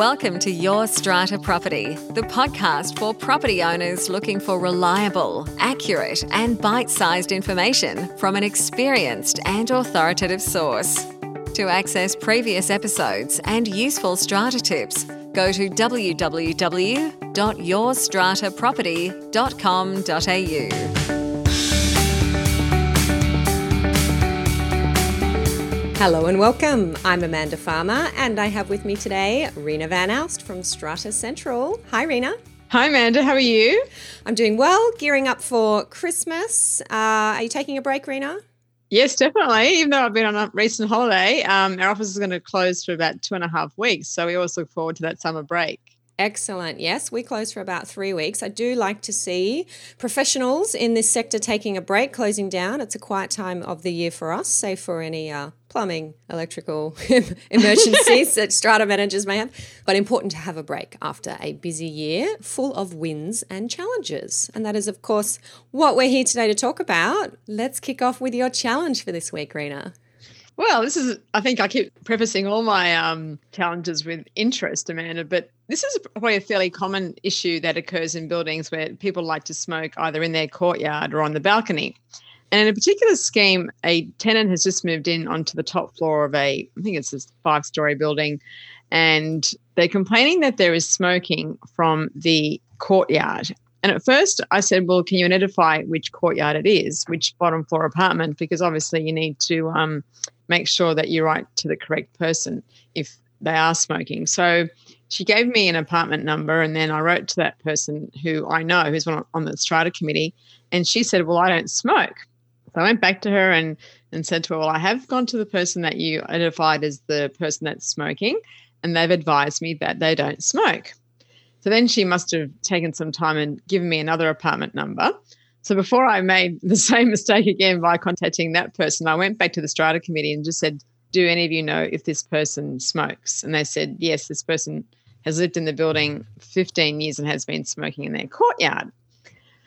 Welcome to Your Strata Property, the podcast for property owners looking for reliable, accurate, and bite sized information from an experienced and authoritative source. To access previous episodes and useful strata tips, go to www.yourstrataproperty.com.au. Hello and welcome. I'm Amanda Farmer, and I have with me today Rena Van Alst from Strata Central. Hi, Rena. Hi, Amanda. How are you? I'm doing well, gearing up for Christmas. Uh, are you taking a break, Rena? Yes, definitely. Even though I've been on a recent holiday, um, our office is going to close for about two and a half weeks. So we always look forward to that summer break. Excellent. Yes, we close for about three weeks. I do like to see professionals in this sector taking a break, closing down. It's a quiet time of the year for us, save for any uh, plumbing, electrical emergencies that strata managers may have. But important to have a break after a busy year full of wins and challenges. And that is, of course, what we're here today to talk about. Let's kick off with your challenge for this week, Rena. Well, this is, I think I keep prefacing all my um, challenges with interest, Amanda, but this is probably a fairly common issue that occurs in buildings where people like to smoke either in their courtyard or on the balcony. And in a particular scheme, a tenant has just moved in onto the top floor of a, I think it's a five story building, and they're complaining that there is smoking from the courtyard. And at first, I said, Well, can you identify which courtyard it is, which bottom floor apartment? Because obviously, you need to um, make sure that you write to the correct person if they are smoking. So she gave me an apartment number, and then I wrote to that person who I know who's on, on the strata committee, and she said, Well, I don't smoke. So I went back to her and, and said to her, Well, I have gone to the person that you identified as the person that's smoking, and they've advised me that they don't smoke. So then she must have taken some time and given me another apartment number. So before I made the same mistake again by contacting that person, I went back to the strata committee and just said, Do any of you know if this person smokes? And they said, Yes, this person has lived in the building 15 years and has been smoking in their courtyard.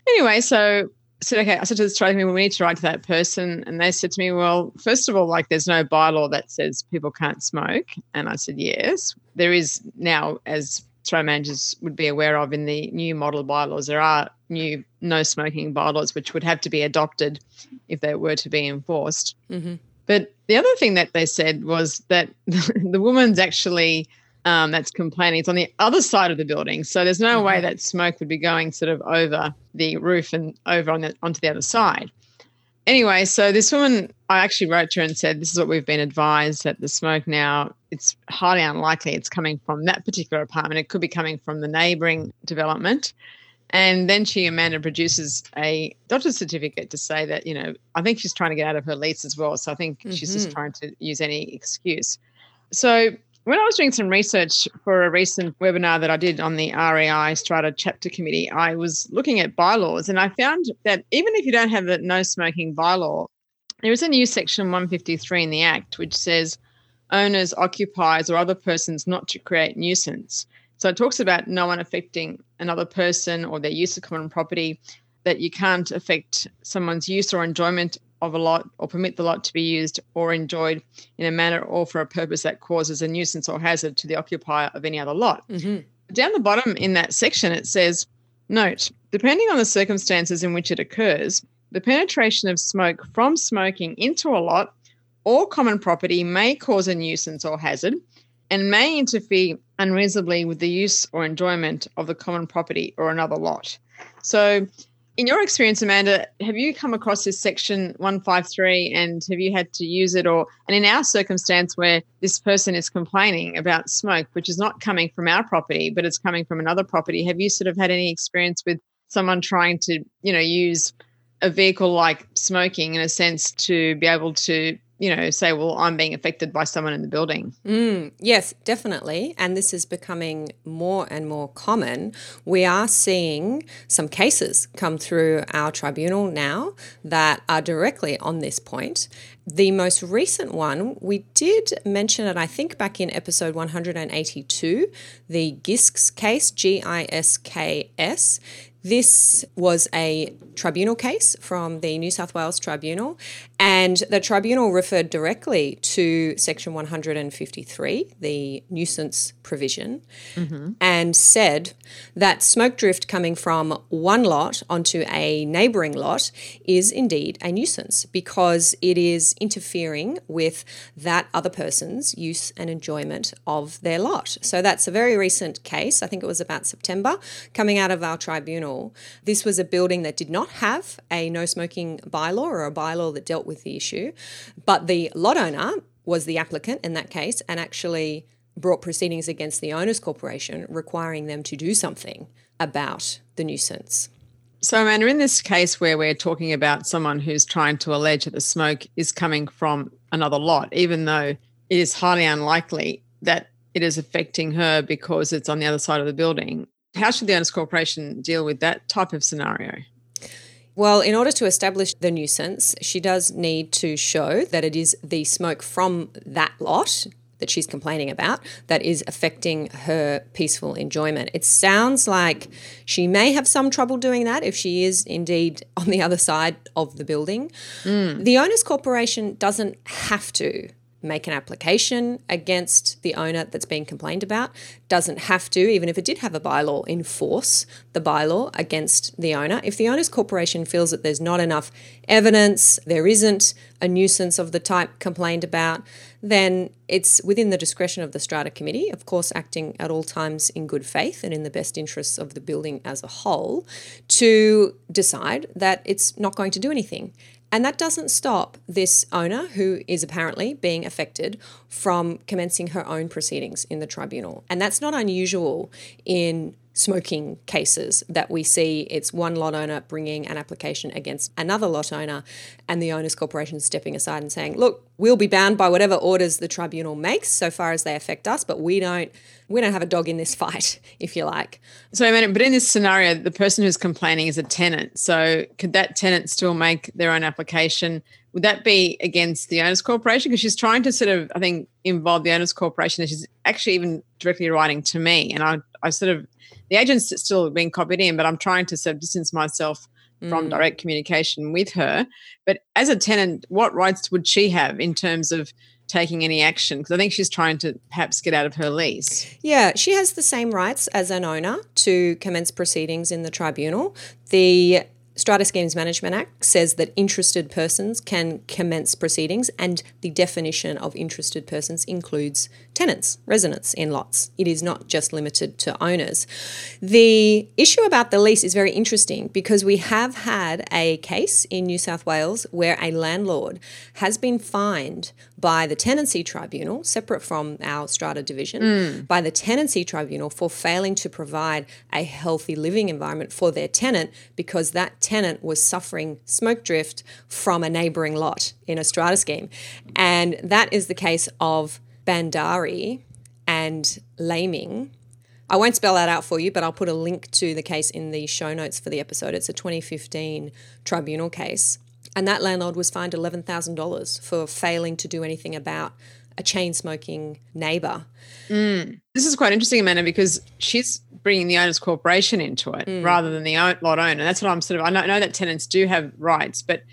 Anyway, so I said, okay, I said to the strata committee, we need to write to that person. And they said to me, well, first of all, like there's no bylaw that says people can't smoke. And I said, yes. There is now, as strata managers would be aware of in the new model bylaws, there are new no smoking bylaws which would have to be adopted if they were to be enforced. Mm-hmm. But the other thing that they said was that the woman's actually um, that's complaining. It's on the other side of the building, so there's no mm-hmm. way that smoke would be going sort of over the roof and over on the, onto the other side. Anyway, so this woman, I actually wrote to her and said, "This is what we've been advised that the smoke now. It's highly unlikely it's coming from that particular apartment. It could be coming from the neighbouring development." And then she, Amanda, produces a doctor's certificate to say that, you know, I think she's trying to get out of her lease as well. So I think mm-hmm. she's just mm-hmm. trying to use any excuse. So when I was doing some research for a recent webinar that I did on the REI Strata Chapter Committee, I was looking at bylaws and I found that even if you don't have a no smoking bylaw, there is a new section 153 in the Act which says owners, occupiers, or other persons not to create nuisance. So it talks about no one affecting another person or their use of common property, that you can't affect someone's use or enjoyment of a lot or permit the lot to be used or enjoyed in a manner or for a purpose that causes a nuisance or hazard to the occupier of any other lot. Mm-hmm. Down the bottom in that section, it says, Note, depending on the circumstances in which it occurs, the penetration of smoke from smoking into a lot or common property may cause a nuisance or hazard and may interfere unreasonably with the use or enjoyment of the common property or another lot. So in your experience, Amanda, have you come across this section 153 and have you had to use it? Or, and in our circumstance where this person is complaining about smoke, which is not coming from our property, but it's coming from another property, have you sort of had any experience with someone trying to, you know, use a vehicle like smoking in a sense to be able to you know, say, well, I'm being affected by someone in the building. Mm, yes, definitely. And this is becoming more and more common. We are seeing some cases come through our tribunal now that are directly on this point. The most recent one, we did mention it, I think, back in episode 182, the GISKS case, G I S K S. This was a tribunal case from the New South Wales Tribunal, and the tribunal referred directly to Section 153, the nuisance provision, mm-hmm. and said that smoke drift coming from one lot onto a neighbouring lot is indeed a nuisance because it is interfering with that other person's use and enjoyment of their lot. So that's a very recent case. I think it was about September coming out of our tribunal. This was a building that did not have a no smoking bylaw or a bylaw that dealt with the issue, but the lot owner was the applicant in that case and actually brought proceedings against the owners corporation requiring them to do something about the nuisance. So, Amanda, in this case where we're talking about someone who's trying to allege that the smoke is coming from another lot, even though it is highly unlikely that it is affecting her because it's on the other side of the building, how should the owners corporation deal with that type of scenario? Well, in order to establish the nuisance, she does need to show that it is the smoke from that lot that she's complaining about that is affecting her peaceful enjoyment. It sounds like she may have some trouble doing that if she is indeed on the other side of the building. Mm. The owners corporation doesn't have to make an application against the owner that's being complained about. Doesn't have to, even if it did have a bylaw, enforce the bylaw against the owner. If the owner's corporation feels that there's not enough evidence, there isn't a nuisance of the type complained about, then it's within the discretion of the strata committee, of course, acting at all times in good faith and in the best interests of the building as a whole, to decide that it's not going to do anything. And that doesn't stop this owner, who is apparently being affected, from commencing her own proceedings in the tribunal. And that's not unusual in smoking cases that we see it's one lot owner bringing an application against another lot owner and the owners corporation stepping aside and saying look we'll be bound by whatever orders the tribunal makes so far as they affect us but we don't we don't have a dog in this fight if you like. So i mean but in this scenario the person who's complaining is a tenant. So could that tenant still make their own application would that be against the owners corporation because she's trying to sort of i think involve the owners corporation and she's actually even directly writing to me and i i sort of the agent's still being copied in, but I'm trying to sort of distance myself from mm. direct communication with her. But as a tenant, what rights would she have in terms of taking any action? Because I think she's trying to perhaps get out of her lease. Yeah, she has the same rights as an owner to commence proceedings in the tribunal. The Strata Schemes Management Act says that interested persons can commence proceedings, and the definition of interested persons includes tenants, residents in lots. It is not just limited to owners. The issue about the lease is very interesting because we have had a case in New South Wales where a landlord has been fined by the Tenancy Tribunal, separate from our strata division, mm. by the Tenancy Tribunal for failing to provide a healthy living environment for their tenant because that tenant was suffering smoke drift from a neighbouring lot in a strata scheme. And that is the case of Bandari and Laming. I won't spell that out for you, but I'll put a link to the case in the show notes for the episode. It's a 2015 tribunal case. And that landlord was fined $11,000 for failing to do anything about a chain smoking neighbor. Mm. This is quite interesting, Amanda, because she's bringing the owner's corporation into it mm. rather than the lot owner. That's what I'm sort of, I know, I know that tenants do have rights, but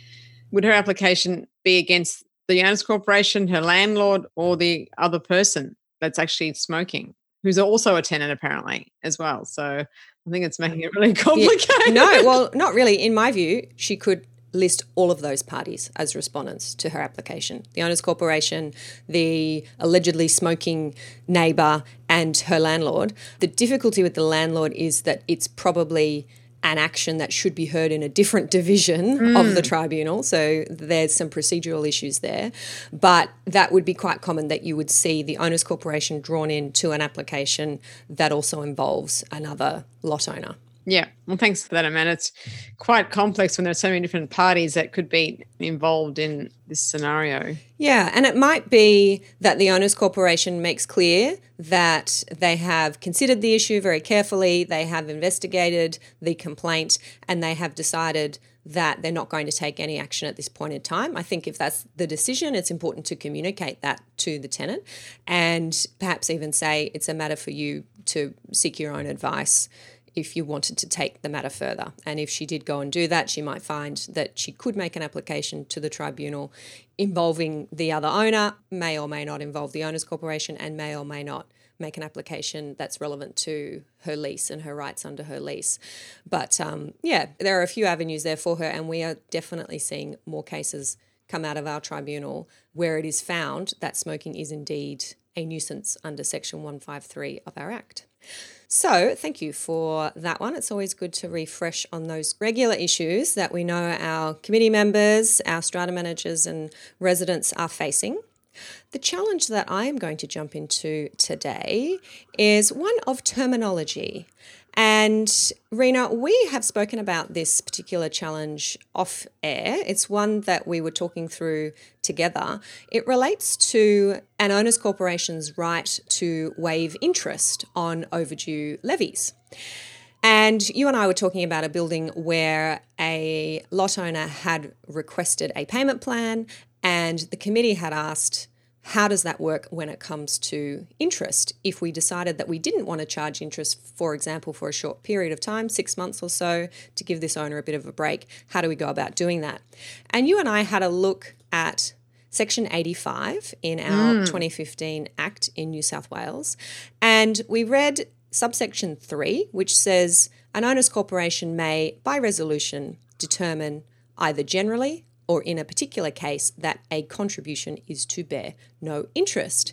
would her application be against the owner's corporation, her landlord, or the other person that's actually smoking, who's also a tenant apparently as well? So I think it's making it really complicated. Yeah. No, well, not really. In my view, she could list all of those parties as respondents to her application the owners corporation the allegedly smoking neighbour and her landlord the difficulty with the landlord is that it's probably an action that should be heard in a different division mm. of the tribunal. So there's some procedural issues there. But that would be quite common that you would see the owners corporation drawn into an application that also involves another lot owner. Yeah, well, thanks for that, Amanda. It's quite complex when there are so many different parties that could be involved in this scenario. Yeah, and it might be that the owners corporation makes clear that they have considered the issue very carefully, they have investigated the complaint, and they have decided that they're not going to take any action at this point in time. I think if that's the decision, it's important to communicate that to the tenant and perhaps even say it's a matter for you to seek your own advice if you wanted to take the matter further. And if she did go and do that, she might find that she could make an application to the tribunal involving the other owner, may or may not involve the owners corporation, and may or may not make an application that's relevant to her lease and her rights under her lease. But um, yeah, there are a few avenues there for her, and we are definitely seeing more cases come out of our tribunal where it is found that smoking is indeed a nuisance under Section 153 of our Act. So, thank you for that one. It's always good to refresh on those regular issues that we know our committee members, our strata managers, and residents are facing. The challenge that I am going to jump into today is one of terminology. And Rena, we have spoken about this particular challenge off air. It's one that we were talking through together. It relates to an owner's corporation's right to waive interest on overdue levies. And you and I were talking about a building where a lot owner had requested a payment plan, and the committee had asked how does that work when it comes to interest? If we decided that we didn't want to charge interest, for example, for a short period of time, six months or so, to give this owner a bit of a break, how do we go about doing that? And you and I had a look at Section 85 in our mm. 2015 Act in New South Wales, and we read subsection 3, which says an owner's corporation may, by resolution, determine either generally or in a particular case, that a contribution is to bear no interest.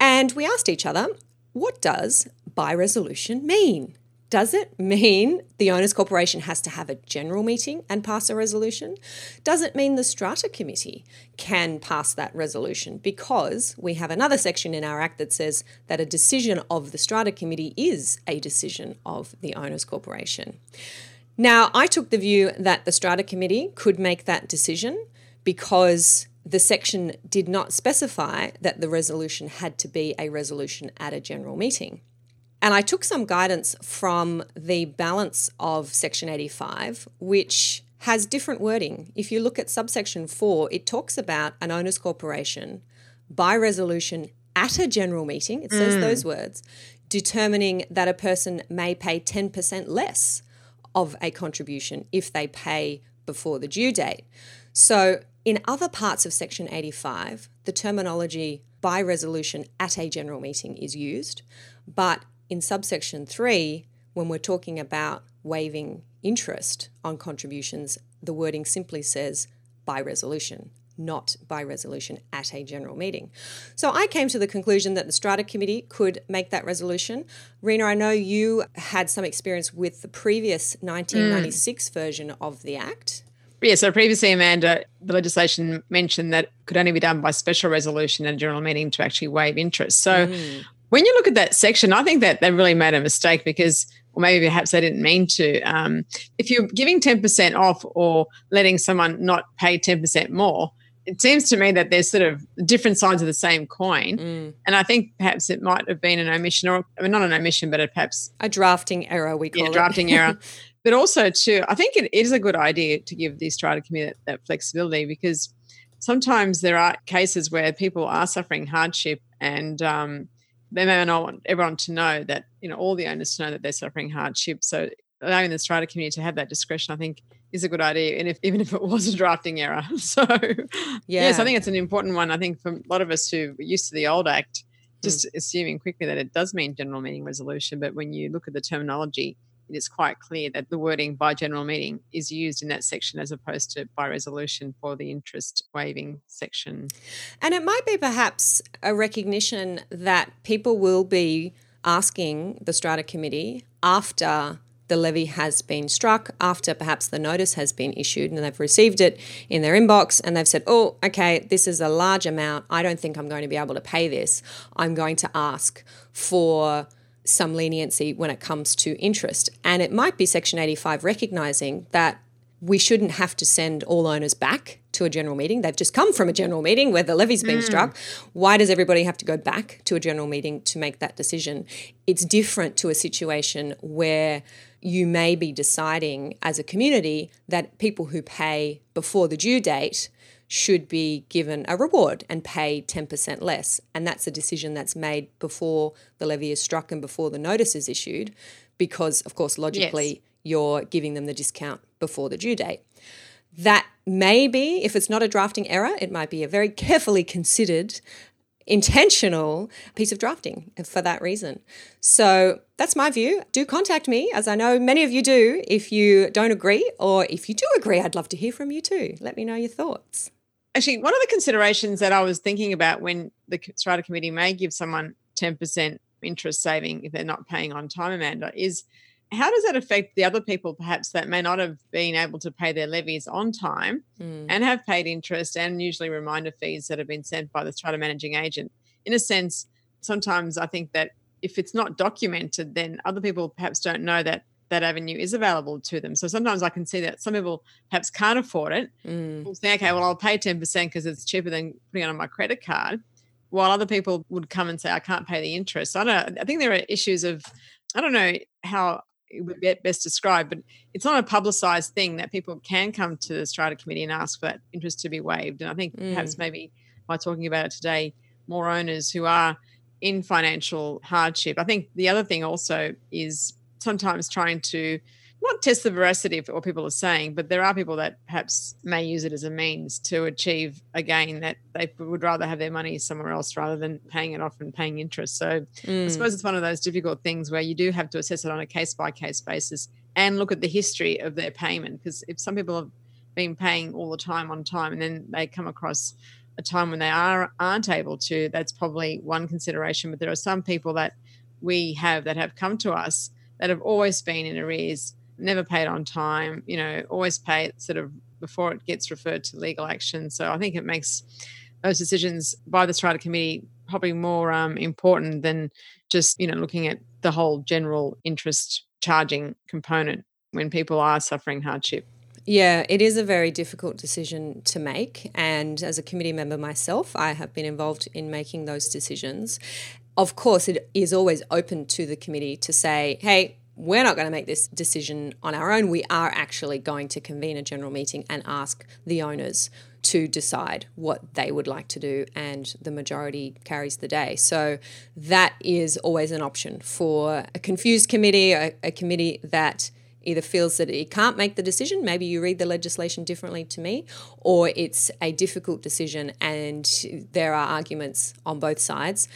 And we asked each other, what does by resolution mean? Does it mean the owners corporation has to have a general meeting and pass a resolution? Does it mean the strata committee can pass that resolution? Because we have another section in our act that says that a decision of the strata committee is a decision of the owners corporation. Now, I took the view that the strata committee could make that decision because the section did not specify that the resolution had to be a resolution at a general meeting. And I took some guidance from the balance of Section 85, which has different wording. If you look at subsection 4, it talks about an owner's corporation by resolution at a general meeting, it says mm. those words, determining that a person may pay 10% less of a contribution if they pay before the due date. So, in other parts of Section 85, the terminology by resolution at a general meeting is used, but in subsection 3, when we're talking about waiving interest on contributions, the wording simply says by resolution not by resolution at a general meeting. So I came to the conclusion that the Strata Committee could make that resolution. Rena, I know you had some experience with the previous 1996 mm. version of the Act. Yeah, so previously, Amanda, the legislation mentioned that could only be done by special resolution at a general meeting to actually waive interest. So mm. when you look at that section, I think that they really made a mistake because or maybe perhaps they didn't mean to. Um, if you're giving 10% off or letting someone not pay 10% more, it seems to me that there's sort of different sides of the same coin. Mm. And I think perhaps it might have been an omission or I mean, not an omission, but a perhaps a drafting error, we call yeah, it. drafting error. But also too, I think it is a good idea to give the strata committee that, that flexibility because sometimes there are cases where people are suffering hardship and um, they may not want everyone to know that, you know, all the owners to know that they're suffering hardship. So allowing the strata committee to have that discretion, I think is a good idea. And if even if it was a drafting error. So yeah. yes, I think it's an important one. I think for a lot of us who are used to the old act, just mm. assuming quickly that it does mean general meeting resolution. But when you look at the terminology, it is quite clear that the wording by general meeting is used in that section as opposed to by resolution for the interest waiving section. And it might be perhaps a recognition that people will be asking the strata committee after the levy has been struck after perhaps the notice has been issued and they've received it in their inbox and they've said, oh, okay, this is a large amount. I don't think I'm going to be able to pay this. I'm going to ask for some leniency when it comes to interest. And it might be Section 85 recognizing that we shouldn't have to send all owners back to a general meeting. They've just come from a general meeting where the levy's been mm. struck. Why does everybody have to go back to a general meeting to make that decision? It's different to a situation where you may be deciding as a community that people who pay before the due date should be given a reward and pay 10% less. And that's a decision that's made before the levy is struck and before the notice is issued, because, of course, logically, yes. you're giving them the discount before the due date. That may be, if it's not a drafting error, it might be a very carefully considered intentional piece of drafting for that reason. So that's my view. Do contact me, as I know many of you do, if you don't agree, or if you do agree, I'd love to hear from you too. Let me know your thoughts. Actually, one of the considerations that I was thinking about when the strata committee may give someone 10% interest saving if they're not paying on time, Amanda, is how does that affect the other people perhaps that may not have been able to pay their levies on time mm. and have paid interest and usually reminder fees that have been sent by the strata managing agent in a sense sometimes i think that if it's not documented then other people perhaps don't know that that avenue is available to them so sometimes i can see that some people perhaps can't afford it mm. will say okay well i'll pay 10% because it's cheaper than putting it on my credit card while other people would come and say i can't pay the interest i don't i think there are issues of I don't know how it would be best described, but it's not a publicized thing that people can come to the strata committee and ask for that interest to be waived. And I think mm. perhaps maybe by talking about it today, more owners who are in financial hardship. I think the other thing also is sometimes trying to not test the veracity of what people are saying, but there are people that perhaps may use it as a means to achieve a gain that they would rather have their money somewhere else rather than paying it off and paying interest. So mm. I suppose it's one of those difficult things where you do have to assess it on a case by case basis and look at the history of their payment. Because if some people have been paying all the time on time and then they come across a time when they are aren't able to, that's probably one consideration. But there are some people that we have that have come to us that have always been in arrears never paid on time, you know, always pay it sort of before it gets referred to legal action. So I think it makes those decisions by the strata committee probably more um, important than just, you know, looking at the whole general interest charging component when people are suffering hardship. Yeah, it is a very difficult decision to make. And as a committee member myself, I have been involved in making those decisions. Of course, it is always open to the committee to say, hey, we're not going to make this decision on our own. We are actually going to convene a general meeting and ask the owners to decide what they would like to do, and the majority carries the day. So that is always an option for a confused committee, a, a committee that either feels that it can't make the decision, maybe you read the legislation differently to me, or it's a difficult decision and there are arguments on both sides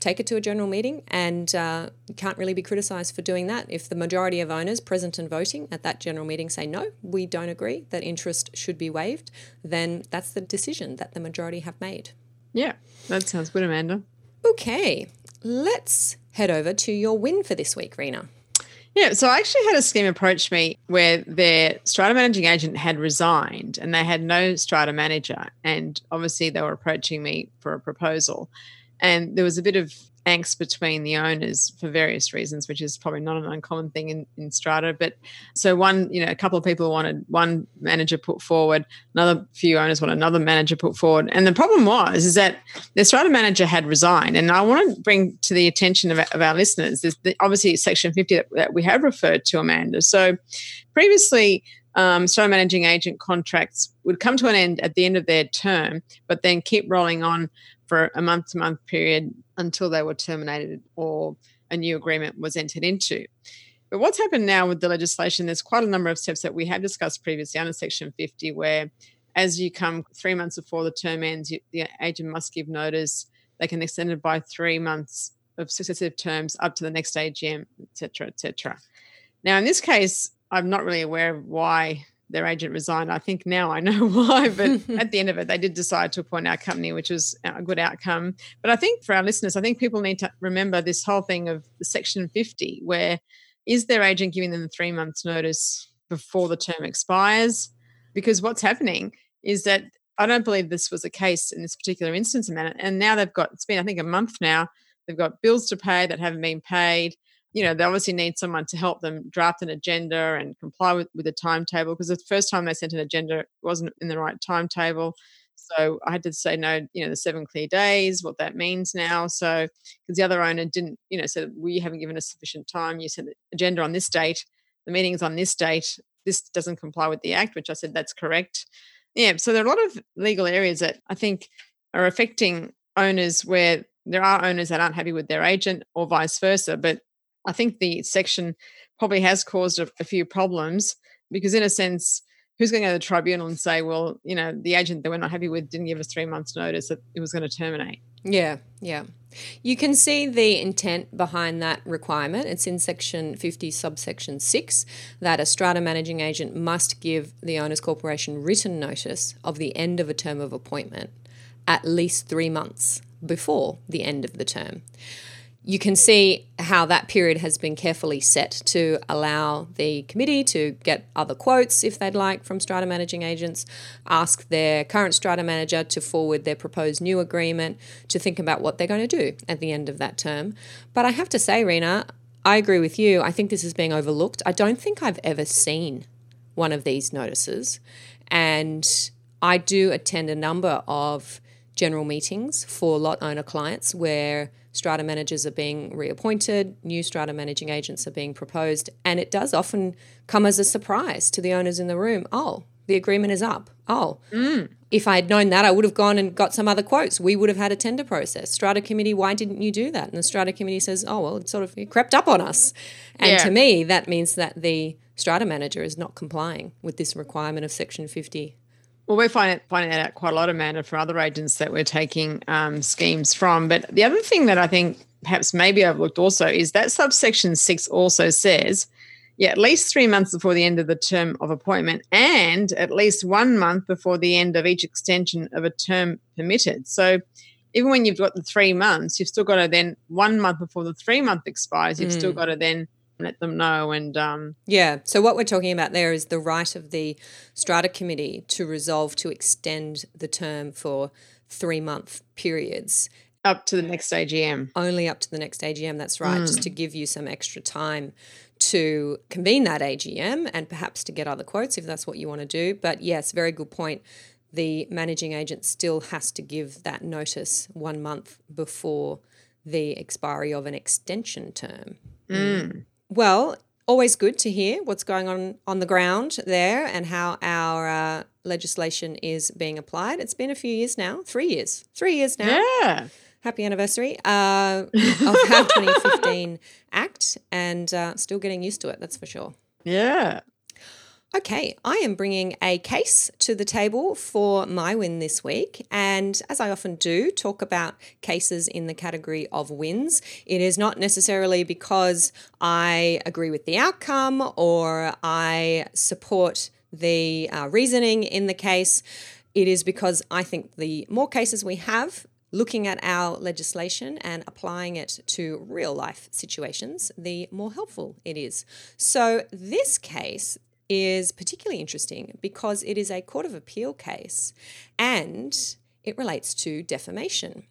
take it to a general meeting and uh, can't really be criticised for doing that. If the majority of owners present and voting at that general meeting say no, we don't agree that interest should be waived, then that's the decision that the majority have made. Yeah, that sounds good, Amanda. Okay, let's head over to your win for this week, Rena. Yeah, so I actually had a scheme approach me where their strata managing agent had resigned and they had no strata manager. And obviously, they were approaching me for a proposal. And there was a bit of angst between the owners for various reasons, which is probably not an uncommon thing in, in strata. But so one, you know, a couple of people wanted one manager put forward, another few owners wanted another manager put forward. And the problem was is that the strata manager had resigned. And I want to bring to the attention of, of our listeners, this the, obviously section 50 that, that we have referred to, Amanda. So previously, um, strata managing agent contracts would come to an end at the end of their term, but then keep rolling on for a month to month period until they were terminated or a new agreement was entered into. But what's happened now with the legislation, there's quite a number of steps that we have discussed previously under Section 50, where as you come three months before the term ends, you, the agent must give notice. They can extend it by three months of successive terms up to the next AGM, etc., etc. Now, in this case, I'm not really aware of why their agent resigned. I think now I know why, but at the end of it, they did decide to appoint our company, which was a good outcome. But I think for our listeners, I think people need to remember this whole thing of the Section 50, where is their agent giving them the three months' notice before the term expires? Because what's happening is that I don't believe this was the case in this particular instance, Amanda. and now they've got it's been I think a month now. They've got bills to pay that haven't been paid you know, they obviously need someone to help them draft an agenda and comply with, with a timetable because the first time they sent an agenda it wasn't in the right timetable. So I had to say no, you know, the seven clear days, what that means now. So because the other owner didn't, you know, said we haven't given us sufficient time. You sent the agenda on this date, the meeting's on this date. This doesn't comply with the act, which I said that's correct. Yeah, so there are a lot of legal areas that I think are affecting owners where there are owners that aren't happy with their agent or vice versa. But I think the section probably has caused a, a few problems because, in a sense, who's going to go to the tribunal and say, well, you know, the agent that we're not happy with didn't give us three months' notice that it was going to terminate? Yeah, yeah. You can see the intent behind that requirement. It's in section 50, subsection 6, that a strata managing agent must give the owner's corporation written notice of the end of a term of appointment at least three months before the end of the term you can see how that period has been carefully set to allow the committee to get other quotes if they'd like from strata managing agents, ask their current strata manager to forward their proposed new agreement, to think about what they're going to do at the end of that term. But I have to say, Rena, I agree with you. I think this is being overlooked. I don't think I've ever seen one of these notices. And I do attend a number of general meetings for lot owner clients where strata managers are being reappointed, new strata managing agents are being proposed, and it does often come as a surprise to the owners in the room. Oh, the agreement is up. Oh, mm. if I had known that, I would have gone and got some other quotes. We would have had a tender process. Strata committee, why didn't you do that? And the strata committee says, oh, well, it sort of crept up on us. And yeah. to me, that means that the strata manager is not complying with this requirement of Section 50 well, we're finding, finding that out quite a lot, Amanda, from other agents that we're taking um, schemes from. But the other thing that I think perhaps maybe I've looked also is that subsection six also says, yeah, at least three months before the end of the term of appointment and at least one month before the end of each extension of a term permitted. So even when you've got the three months, you've still got to then one month before the three month expires, you've mm. still got to then let them know and um, yeah so what we're talking about there is the right of the strata committee to resolve to extend the term for three month periods up to the next agm only up to the next agm that's right mm. just to give you some extra time to convene that agm and perhaps to get other quotes if that's what you want to do but yes very good point the managing agent still has to give that notice one month before the expiry of an extension term. Mm. Well, always good to hear what's going on on the ground there and how our uh, legislation is being applied. It's been a few years now, three years, three years now. Yeah. Happy anniversary uh, of our 2015 Act and uh, still getting used to it, that's for sure. Yeah. Okay, I am bringing a case to the table for my win this week. And as I often do, talk about cases in the category of wins. It is not necessarily because I agree with the outcome or I support the uh, reasoning in the case. It is because I think the more cases we have, looking at our legislation and applying it to real life situations, the more helpful it is. So, this case, is particularly interesting because it is a Court of Appeal case and it relates to defamation.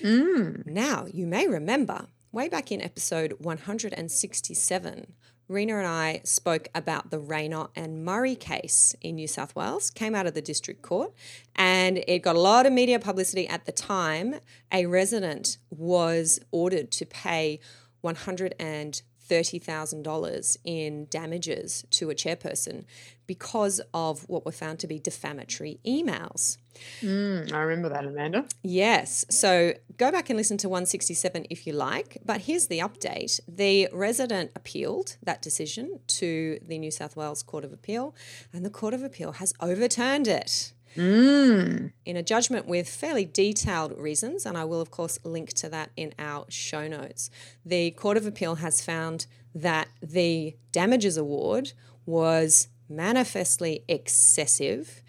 Mm. Now, you may remember way back in episode 167, Rena and I spoke about the Rayner and Murray case in New South Wales, came out of the district court, and it got a lot of media publicity at the time. A resident was ordered to pay 100 and $30,000 in damages to a chairperson because of what were found to be defamatory emails. Mm, I remember that, Amanda. Yes. So go back and listen to 167 if you like. But here's the update the resident appealed that decision to the New South Wales Court of Appeal, and the Court of Appeal has overturned it. Mm. In a judgment with fairly detailed reasons, and I will, of course, link to that in our show notes, the Court of Appeal has found that the damages award was manifestly excessive.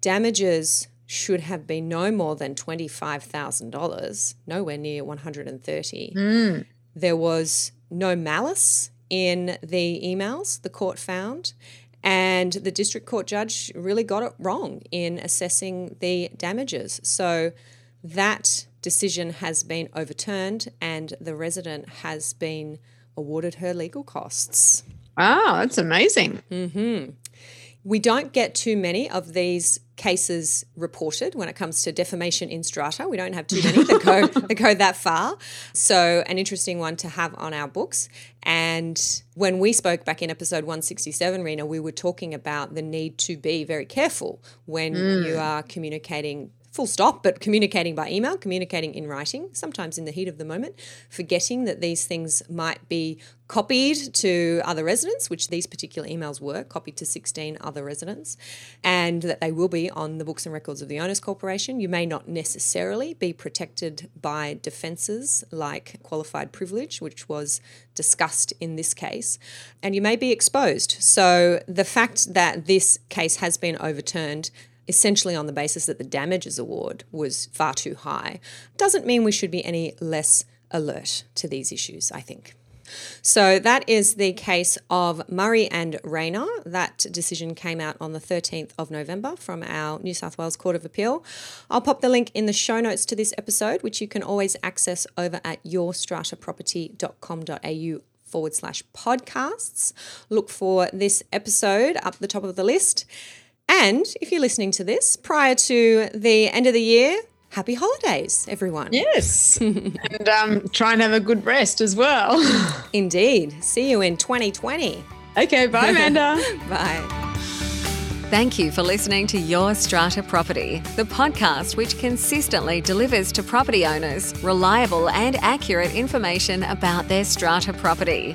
Damages should have been no more than $25,000, nowhere near 130. Mm. There was no malice in the emails, the court found, and the district court judge really got it wrong in assessing the damages. So that decision has been overturned and the resident has been awarded her legal costs. Wow, that's amazing. Mm-hmm. We don't get too many of these cases reported when it comes to defamation in strata. We don't have too many that go that go that far. So an interesting one to have on our books. And when we spoke back in episode 167, Rena, we were talking about the need to be very careful when mm. you are communicating full stop, but communicating by email, communicating in writing, sometimes in the heat of the moment, forgetting that these things might be copied to other residents, which these particular emails were copied to 16 other residents, and that they will be on the books and records of the Owners Corporation. You may not necessarily be protected by defences like qualified privilege, which was discussed in this case, and you may be exposed. So the fact that this case has been overturned essentially on the basis that the damages award was far too high, doesn't mean we should be any less alert to these issues, I think. So that is the case of Murray and Rayner. That decision came out on the 13th of November from our New South Wales Court of Appeal. I'll pop the link in the show notes to this episode, which you can always access over at yourstrataproperty.com.au forward slash podcasts. Look for this episode up the top of the list. And if you're listening to this prior to the end of the year, happy holidays, everyone. Yes. and um, try and have a good rest as well. Indeed. See you in 2020. Okay. Bye, Amanda. bye. Thank you for listening to Your Strata Property, the podcast which consistently delivers to property owners reliable and accurate information about their strata property.